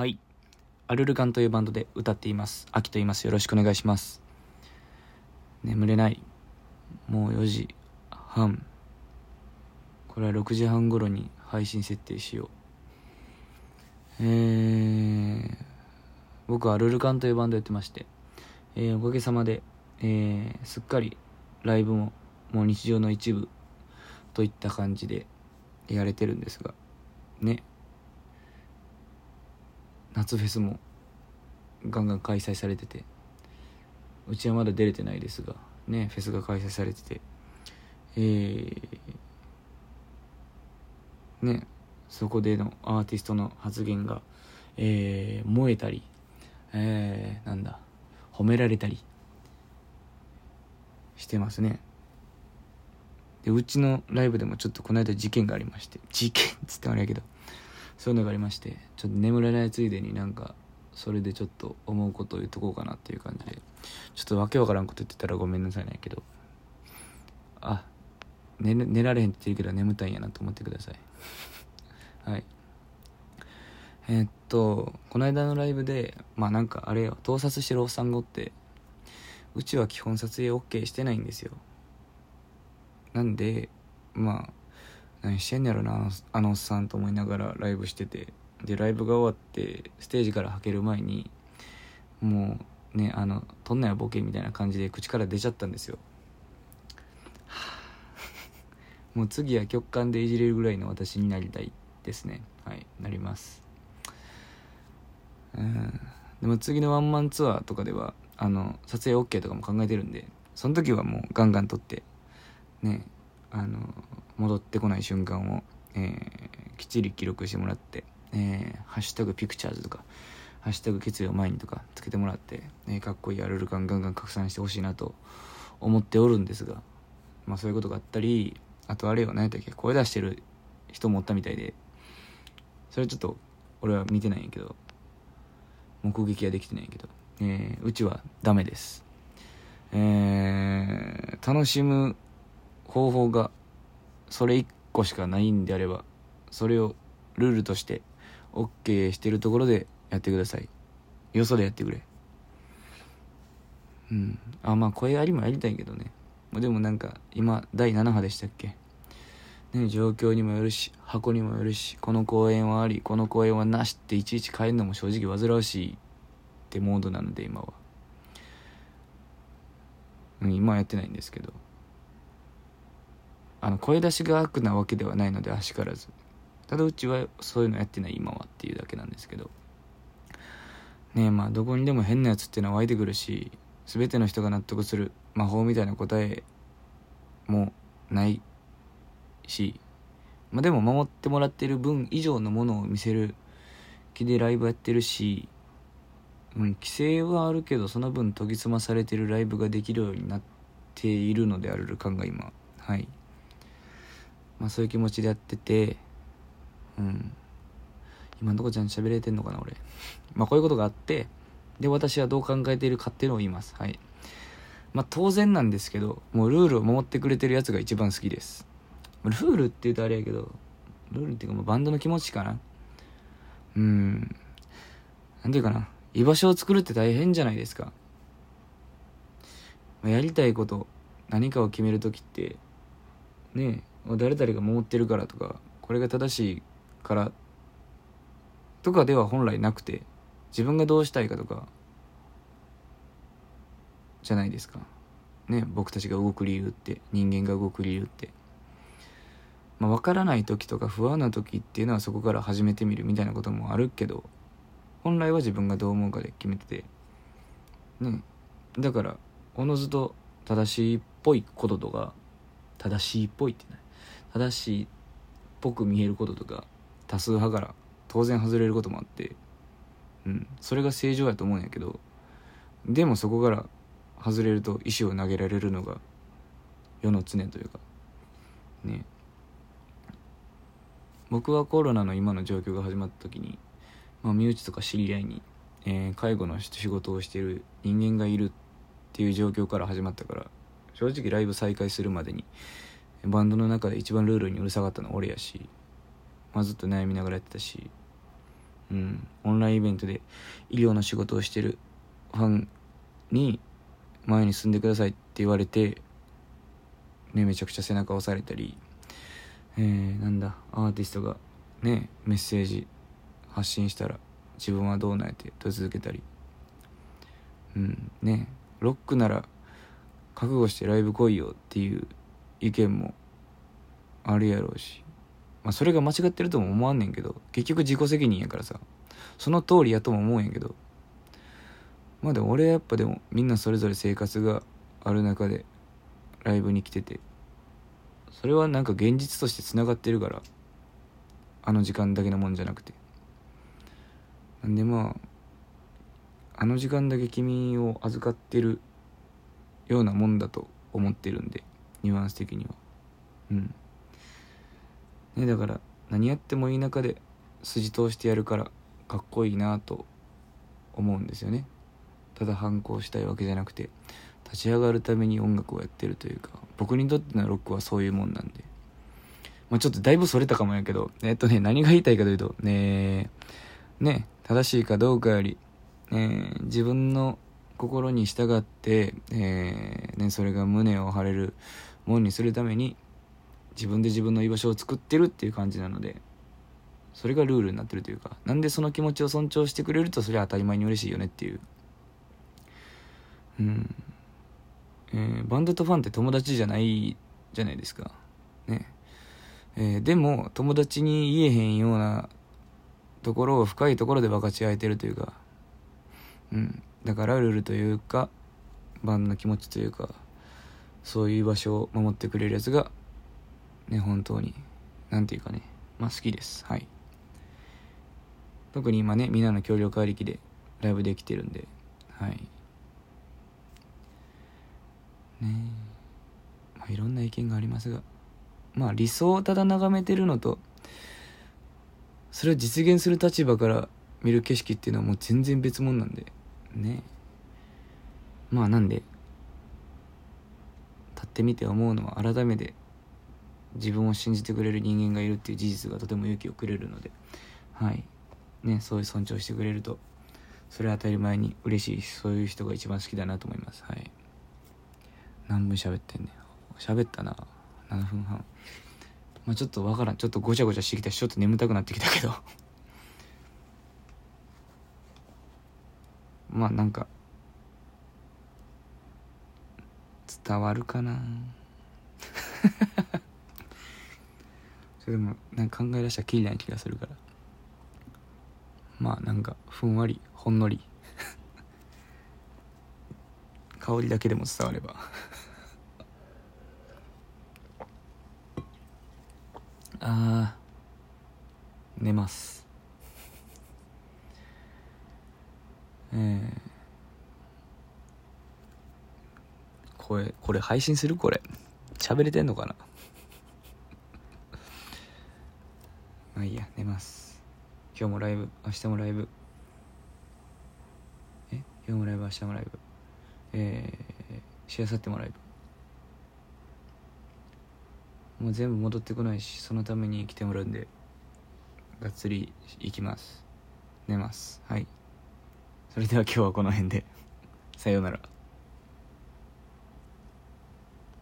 はい。アルルガンというバンドで歌っています。アキと言います。よろしくお願いします。眠れない。もう4時半。これは6時半頃に配信設定しよう。えー、僕はアルルカンというバンドやってまして、えーおかげさまで、えーすっかりライブももう日常の一部といった感じでやれてるんですが、ね。夏フェスもガンガン開催されててうちはまだ出れてないですがねフェスが開催されててえー、ねそこでのアーティストの発言が、えー燃えたり、えーなんだ褒められたりしてますね。でうちのライブでもちょっとこの間事件がありまして事件っつってあれやけどそういうのがありましてちょっと眠れないついでになんかそれでちょっと思うことを言っとこうかなっていう感じで。ちょっとわけわからんこと言ってたらごめんなさいねけど。あ寝寝られへんって言ってるけど眠たいんやなと思ってください。はい。えーっとこの間のライブでまあなんかあれよ盗撮してるおっさんがおってうちは基本撮影 OK してないんですよ。なんでまあ何してんやろなあのおっさんと思いながらライブしてて。でライブが終わってステージからはける前にもうねあの「とんなやボケ」みたいな感じで口から出ちゃったんですよ。もう次は曲感でいじれるぐらいの私になりたいですね。はいなります。うん。でも次のワンマンツアーとかではあの撮影 OK とかも考えてるんでその時はもうガンガン撮ってねあの戻ってこない瞬間を、えーきっちり記録してもらって「えーハッシュタグピクチャーズ」とか「ハッシュタグ決意を前に」とかつけてもらって、えーかっこいいアルルカンガンガン拡散してほしいなと思っておるんですがまあそういうことがあったりあとあれよ何やったっけ声出してる人もおったみたいでそれちょっと俺は見てないんやけど目撃はできてないんやけど、えーうちはダメです。えー楽しむ方法がそれ1個しかないんであればそれをルールとして OK してるところでやってください。よそでやってくれ。うん。あまあ声ありもやりたいけどね。でもなんか今第7波でしたっけ？ね状況にもよるし箱にもよるしこの公演はありこの公演はなしっていちいち変えるのも正直煩わしい。ってモードなので今は。うん今はやってないんですけど。あの声出しが悪なわけではないのであしからず。ただうちはそういうのやってない今はっていうだけなんですけど。ねえまあどこにでも変なやつっていうのは湧いてくるし全ての人が納得する魔法みたいな答えもないしまあでも守ってもらってる分以上のものを見せる気でライブやってるしうん規制はあるけどその分研ぎ澄まされてるライブができるようになっているのである感が今。はい。まあそういう気持ちでやっててうん。今のとこちゃんと喋れてんのかな俺。まあこういうことがあってで私はどう考えているかっていうのを言います。はい。まあ当然なんですけどもうルールを守ってくれてるやつが一番好きです。ルールって言うとあれやけどルールっていうかもうバンドの気持ちかな。うん。なんていうかな。居場所を作るって大変じゃないですか。まあやりたいこと何かを決める時ってねえ誰々が守ってるからとかこれが正しいからとかでは本来なくて自分がどうしたいかとかじゃないですか。ね僕たちが動く理由って人間が動く理由って。まあ分からない時とか不安な時っていうのはそこから始めてみるみたいなこともあるけど本来は自分がどう思うかで決めてて。ねだからおのずと正しいっぽいこととか正しいっぽいってな正しいっぽく見えることとか多数派から当然外れることもあってうんそれが正常やと思うんやけどでもそこから外れると石を投げられるのが世の常というかね。僕はコロナの今の状況が始まった時に、まあ、身内とか知り合いに、えー介護の仕事をしている人間がいるっていう状況から始まったから正直ライブ再開するまでにバンドの中で一番ルールにうるさかったのは俺やし、まあ、ずっと悩みながらやってたし、うん、オンラインイベントで医療の仕事をしてるファンに前に進んでくださいって言われて、ね、めちゃくちゃ背中押されたり、えー、なんだアーティストがねメッセージ発信したら自分はどうなんやって問い続けたりうんねロックなら覚悟してライブ来いよっていう意見もあるやろうしまあそれが間違ってるとも思わんねんけど結局自己責任やからさその通りやとも思うんやけどまあでも俺はやっぱでもみんなそれぞれ生活がある中でライブに来ててそれはなんか現実としてつながってるからあの時間だけのもんじゃなくて。なんでまああの時間だけ君を預かってるようなもんだと思ってるんでニュアンス的には。うん。ねだから何やってもいい中で筋通してやるからかっこいいなと思うんですよね。ただ反抗したいわけじゃなくて立ち上がるために音楽をやってるというか僕にとってのロックはそういうもんなんで。まあちょっとだいぶそれたかもやけどえっとね何が言いたいかというとねね正しいかどうかより、え自分の心に従って、えーね、それが胸を張れるもんにするために自分で自分の居場所を作ってるっていう感じなのでそれがルールになってるというかなんでその気持ちを尊重してくれるとそれは当たり前に嬉しいよねっていう。うん。えーバンドとファンって友達じゃないじゃないですか。ね。えーでも友達に言えへんようなところを深いところで分かち合えてるというかうん。だからルールというかバンドの気持ちというかそういう場所を守ってくれるやつがね本当になんていうかねまあ好きです。はい。特に今ねみんなの協力ありきでライブできてるんではい。ね。えまあいろんな意見がありますがまあ理想をただ眺めてるのとそれを実現する立場から見る景色っていうのはもう全然別物なんでね。まあなんで立ってみて思うのは改めて自分を信じてくれる人間がいるっていう事実がとても勇気をくれるのではい。ねそういう尊重してくれるとそれは当たり前に嬉しいしそういう人が一番好きだなと思います。はい。何分喋ってんねん。喋ったな。7分半。まあちょっとわからん。ちょっとごちゃごちゃしてきたしちょっと眠たくなってきたけど。まあなんか伝わるかな。それでもなんか考え出したらきりない気がするから。まあなんかふんわりほんのり。香りだけでも伝われば。あー寝ます。ええ声これ配信する？これ。喋れてんのかな？まあいいや寝ます。今日もライブ明日もライブ。え？今日もライブ明日もライブ。えー、しあさってもライブ。もう全部戻ってこないしそのために来てもらうんでがっつり行きます。寝ます。はい。それでは今日はこの辺で。さようなら。